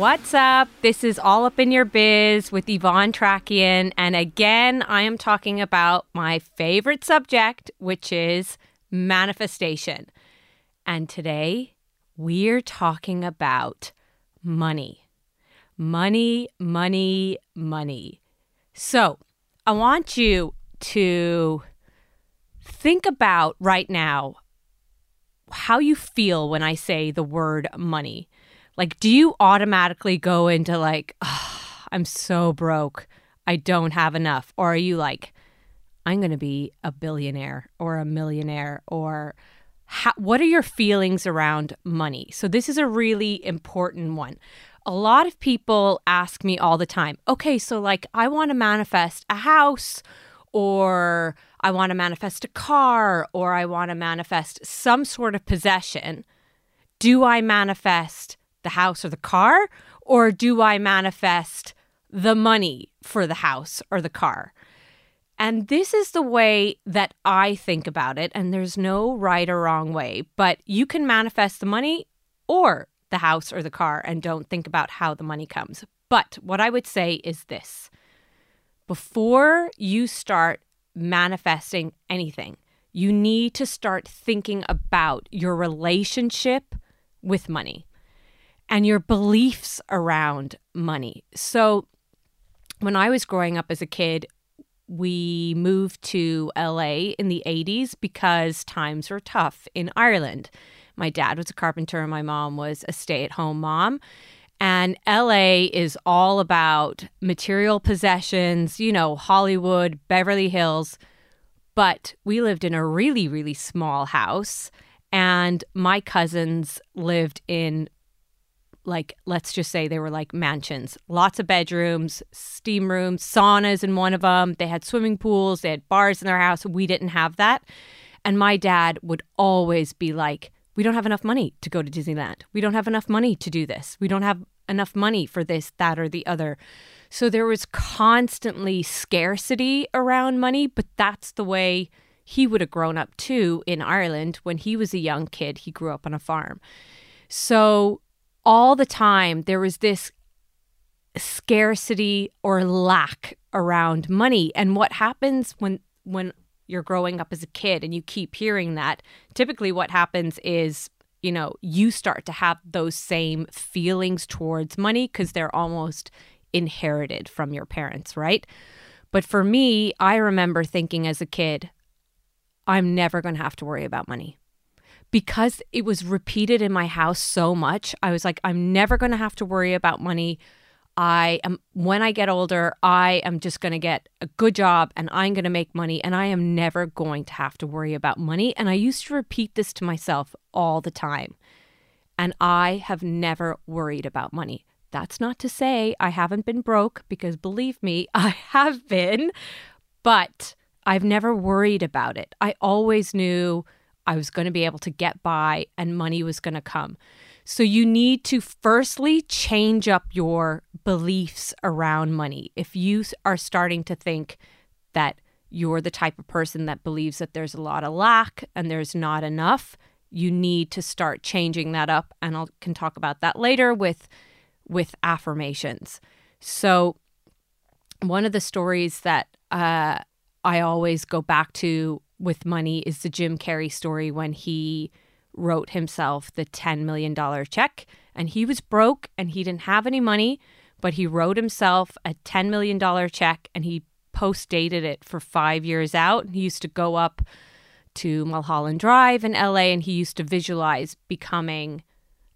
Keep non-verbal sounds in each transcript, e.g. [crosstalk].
What's up? This is All Up in Your Biz with Yvonne Tchrakian. And again, I am talking about my favorite subject, which is manifestation. And today, we're talking about money. Money, money, money. So, I want you to think about right now how you feel when I say the word money. Like, do you automatically go into like, oh, I'm so broke, I don't have enough? Or are you like, I'm going to be a billionaire or a millionaire? Or how, what are your feelings around money? So, this is a really important one. A lot of people ask me all the time, okay, so like, I want to manifest a house or I want to manifest a car or I want to manifest some sort of possession. Do I manifest the house or the car? Or do I manifest the money for the house or the car? And this is the way that I think about it. And there's no right or wrong way, but you can manifest the money or the house or the car and don't think about how the money comes. But what I would say is this before you start manifesting anything, you need to start thinking about your relationship with money and your beliefs around money. So, when I was growing up as a kid, we moved to LA in the 80s because times were tough in Ireland. My dad was a carpenter, and my mom was a stay at home mom. And LA is all about material possessions, you know, Hollywood, Beverly Hills. But we lived in a really, really small house. And my cousins lived in like let's just say they were like mansions. Lots of bedrooms steam rooms saunas in one of them they had swimming pools they had bars in their house. We didn't have that. And my dad would always be like we don't have enough money to go to disneyland. We don't have enough money to do this. We don't have enough money for this that or the other. So there was constantly scarcity around money but that's the way he would have grown up too in Ireland. When he was a young kid he grew up on a farm. So all the time there was this scarcity or lack around money. And what happens when when you're growing up as a kid and you keep hearing that typically what happens is you know you start to have those same feelings towards money cuz they're almost inherited from your parents right? But for me i remember thinking as a kid i'm never going to have to worry about money because it was repeated in my house so much, I was like, I'm never going to have to worry about money. I am, when I get older, I am just going to get a good job and I'm going to make money and I am never going to have to worry about money. And I used to repeat this to myself all the time. And I have never worried about money. That's not to say I haven't been broke because believe me, [laughs] I have been, but I've never worried about it. I always knew I was going to be able to get by and money was going to come. So you need to firstly change up your beliefs around money. If you are starting to think that you're the type of person that believes that there's a lot of lack and there's not enough, you need to start changing that up and I can talk about that later with with affirmations. So one of the stories that uh, I always go back to with money is the Jim Carrey story when he wrote himself the $10 million check and he was broke and he didn't have any money, but he wrote himself a $10 million check and he post dated it for five years out. He used to go up to Mulholland Drive in LA and he used to visualize becoming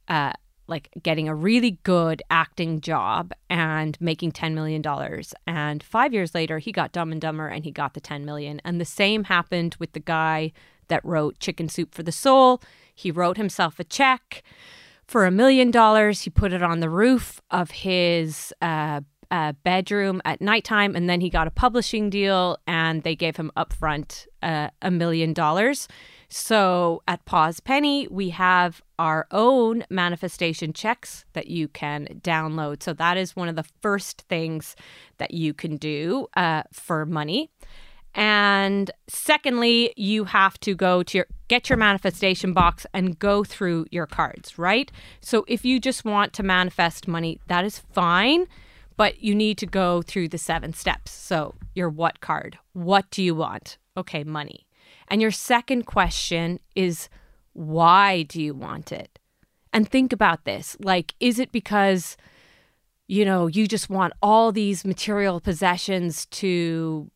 uh, like getting a really good acting job and making $10 million. And five years later, he got Dumb and Dumber and he got the 10 million. And the same happened with the guy that wrote Chicken Soup for the Soul. He wrote himself a check for a million dollars. He put it on the roof of his uh, uh, bedroom at nighttime, and then he got a publishing deal, and they gave him upfront uh, a million dollars. So at Pause Penny, we have our own manifestation checks that you can download. So that is one of the first things that you can do uh, for money. And secondly, you have to go to your get your manifestation box and go through your cards, right? So if you just want to manifest money, that is fine, but you need to go through the seven steps. So, your what card? What do you want? Okay, money. And your second question is why do you want it? And think about this. Like is it because you know, you just want all these material possessions to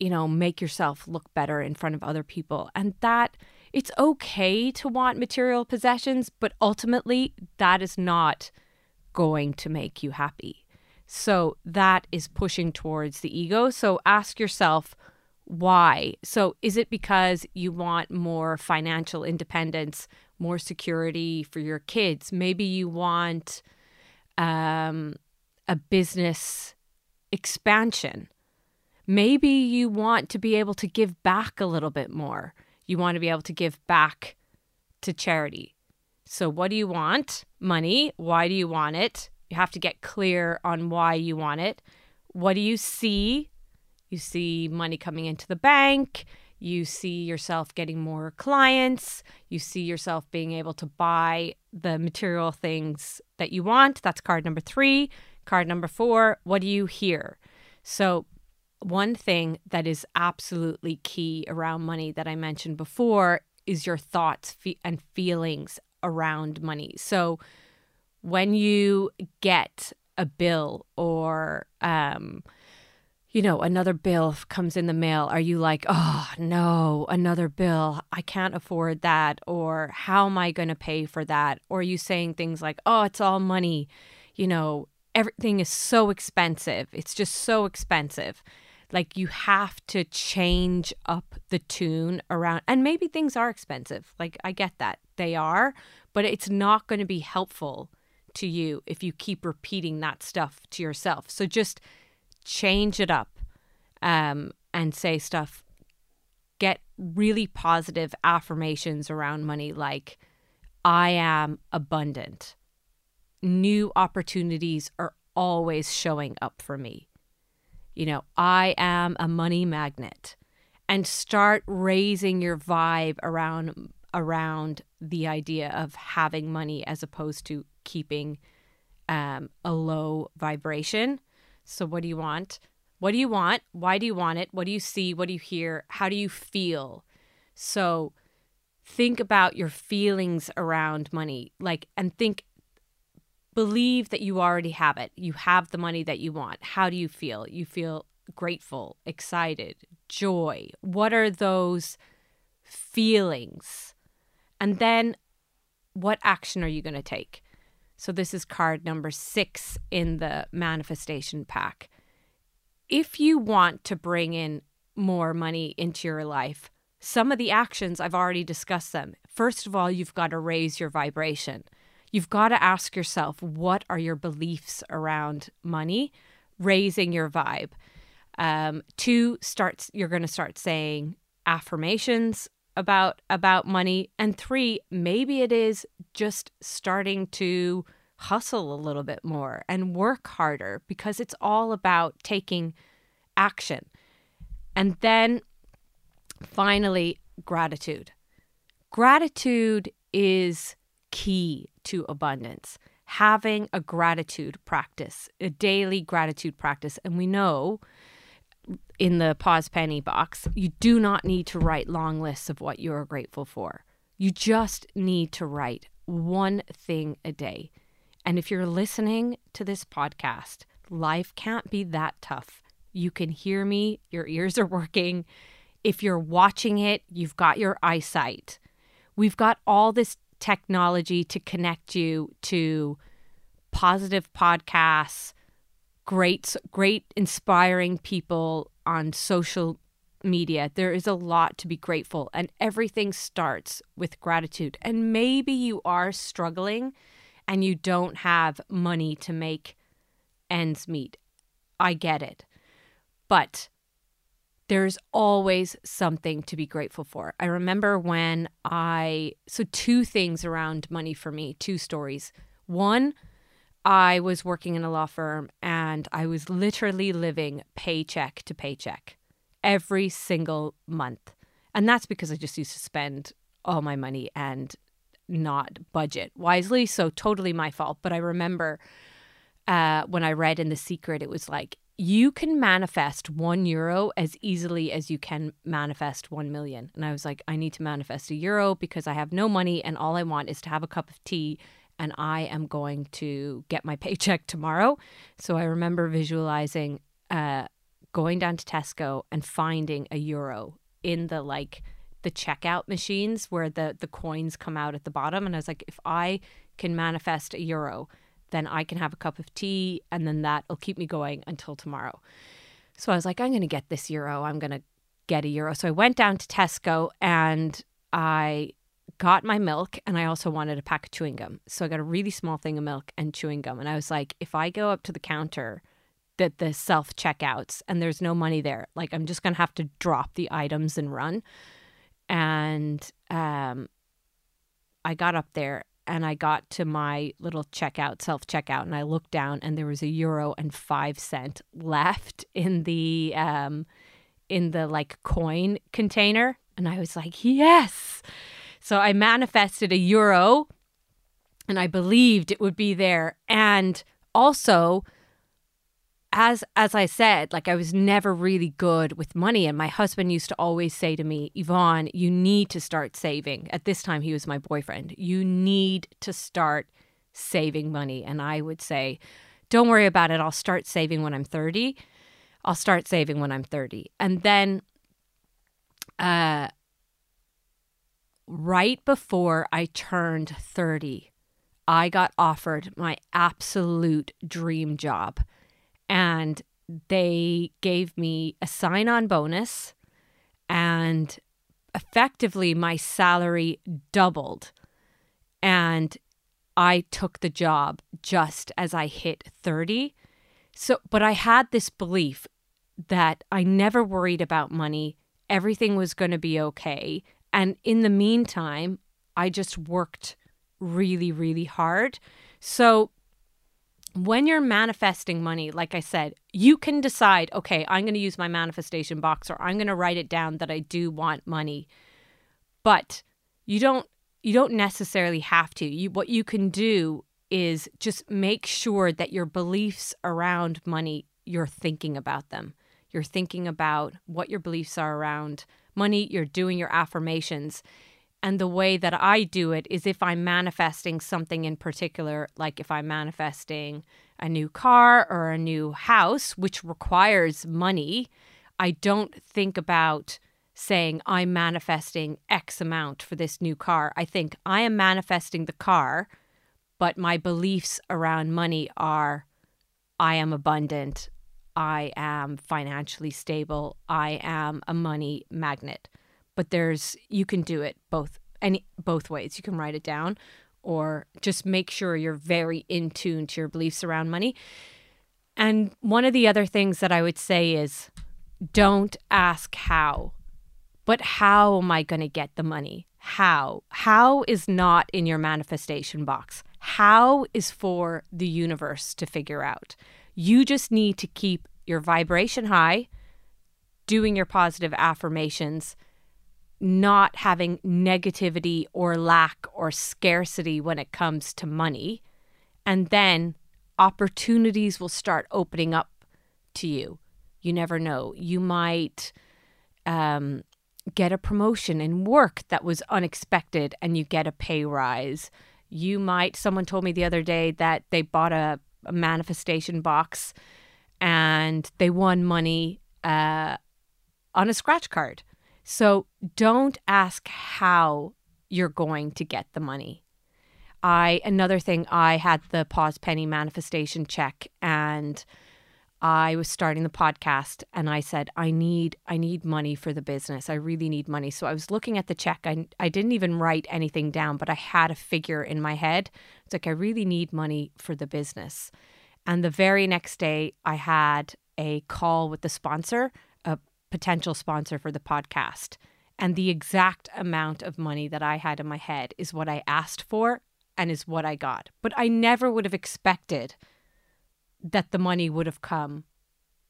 you know, make yourself look better in front of other people. And that it's okay to want material possessions, but ultimately that is not going to make you happy. So that is pushing towards the ego. So ask yourself, why? So is it because you want more financial independence, more security for your kids? Maybe you want um, a business expansion Maybe you want to be able to give back a little bit more. You want to be able to give back to charity. So, what do you want? Money. Why do you want it? You have to get clear on why you want it. What do you see? You see money coming into the bank. You see yourself getting more clients. You see yourself being able to buy the material things that you want. That's card number three. Card number four, what do you hear? So one thing that is absolutely key around money that I mentioned before is your thoughts and feelings around money. So when you get a bill or um, you know, another bill comes in the mail, are you like, oh no, another bill, I can't afford that? Or how am I going to pay for that? Or are you saying things like, oh, it's all money, you know, everything is so expensive. It's just so expensive like you have to change up the tune around and maybe things are expensive like i get that they are but it's not going to be helpful to you if you keep repeating that stuff to yourself so just change it up um, and say stuff get really positive affirmations around money like i am abundant. New opportunities are always showing up for me. You know, I am a money magnet. And start raising your vibe around around the idea of having money as opposed to keeping um, a low vibration. So, what do you want? What do you want? Why do you want it? What do you see? What do you hear? How do you feel? So, think about your feelings around money, like, and think believe that you already have it. You have the money that you want. How do you feel? You feel grateful, excited, joy. What are those feelings? And then what action are you going to take? So, this is card number six in the manifestation pack. If you want to bring in more money into your life, some of the actions I've already discussed them. First of all, you've got to raise your vibration you've got to ask yourself what are your beliefs around money, raising your vibe. Um, two, starts you're going to start saying affirmations about about money, and three, maybe it is just starting to hustle a little bit more and work harder because it's all about taking action. And then finally, gratitude. Gratitude is key to abundance. Having a gratitude practice, a daily gratitude practice. And we know in the pause penny box, you do not need to write long lists of what you are grateful for. You just need to write one thing a day. And if you're listening to this podcast, life can't be that tough. You can hear me, your ears are working. If you're watching it, you've got your eyesight. We've got all this technology to connect you to positive podcasts, great great inspiring people on social media. There is a lot to be grateful and everything starts with gratitude. And maybe you are struggling and you don't have money to make ends meet. I get it. But there's always something to be grateful for. I remember when I, so two things around money for me, two stories. One, I was working in a law firm and I was literally living paycheck to paycheck. every single month. And that's because I just used to spend all my money and not budget wisely. So totally my fault. But I remember uh, when I read in The Secret, it was like, you can manifest one euro as easily as you can manifest one million. And I was like, I need to manifest a euro because I have no money and all I want is to have a cup of tea and I am going to get my [laughs] paycheck tomorrow. So I remember visualizing uh, going down to Tesco and finding a euro in the like the checkout machines where the the coins come out at the bottom and I was like if I can manifest a euro then I can have a cup of tea and then that'll keep me going until tomorrow. So I was like I'm going to get this euro. I'm going to get a euro. So I went down to Tesco and I got my milk and I also wanted a pack of chewing gum. So I got a really small thing of milk and chewing gum and I was like if I go up to the counter that the self checkouts and there's no money there. Like I'm just gonna have to drop the items and run. And um, I got up there and I got to my little checkout, self checkout, and I looked down and there was a euro and five cent left [laughs] in the um, in the like coin container, and I was like, yes. So I manifested a euro, and I believed it would be there, and also as as I said, like I was never really good with money and my husband used to always say to me, "Yvonne, you need to start saving." At this time he was my boyfriend. You need to start saving money. And I would say, "Don't worry about it. I'll start saving when I'm 30." I'll start saving when I'm 30. And then uh right before I turned 30, I got offered my absolute dream job. And they gave me a sign on bonus and effectively my salary doubled. And I took the job just as I hit 30 so but I had this belief that I never worried about money. Everything was going to be okay and in the meantime I just worked really really hard so when you're manifesting money, like I said, you can decide, okay, I'm going to use my manifestation box or I'm going to write it down that I do want money. But you don't you don't necessarily have to. You what you can do is just make sure that your beliefs around money, you're thinking about them. You're thinking about what your beliefs are around money, you're doing your affirmations and the way that I do it is if I'm manifesting something in particular, like if I'm manifesting a new car or a new house, which requires money, I don't think about saying I'm manifesting X amount for this new car. I think I am manifesting the car, but my beliefs around money are I am abundant, I am financially stable, I am a money magnet but there's you can do it both any both ways. You can write it down or just make sure you're very in tune to your beliefs around money. And one of the other things that I would say is don't ask how, but how am I going to get the money? How? How is not in your manifestation box. How is for the universe to figure out. You just need to keep your vibration high, doing your positive affirmations, not having negativity or lack or scarcity when it comes to money. And then opportunities will start opening up to you. You never know. You might um, get a promotion in work that was unexpected and you get a pay rise. You might, someone told me the other day that they bought a, a manifestation box and they won money uh, on a scratch card. So don't ask how you're going to get the money. I another thing I had the pause penny manifestation check and I was starting the podcast and I said I need I need money for the business. I really need money. So I was looking at the check. I I didn't even write anything down, but I had a figure in my head. It's like I really need money for the business. And the very next day I had a call with the sponsor a potential sponsor for the podcast. And the exact amount of money that I had in my head is what I asked for and is what I got. But I never would have expected that the money would have come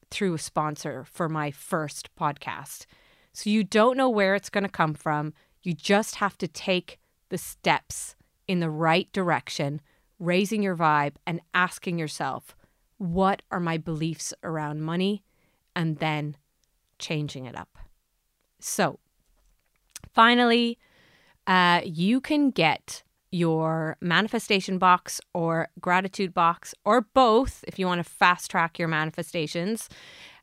through a sponsor for my first podcast. So you don't know where it's going to come from. You just have to take the steps in the right direction, raising your vibe and asking yourself, what are my beliefs around money? And then changing it up. So, finally, uh, you can get your manifestation box or gratitude box or both if you want to fast track your manifestations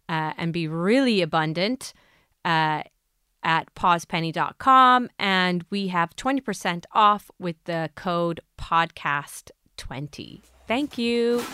uh, and be really abundant uh, at pausepenny.com. And we have 20% off with the code podcast20. Thank you.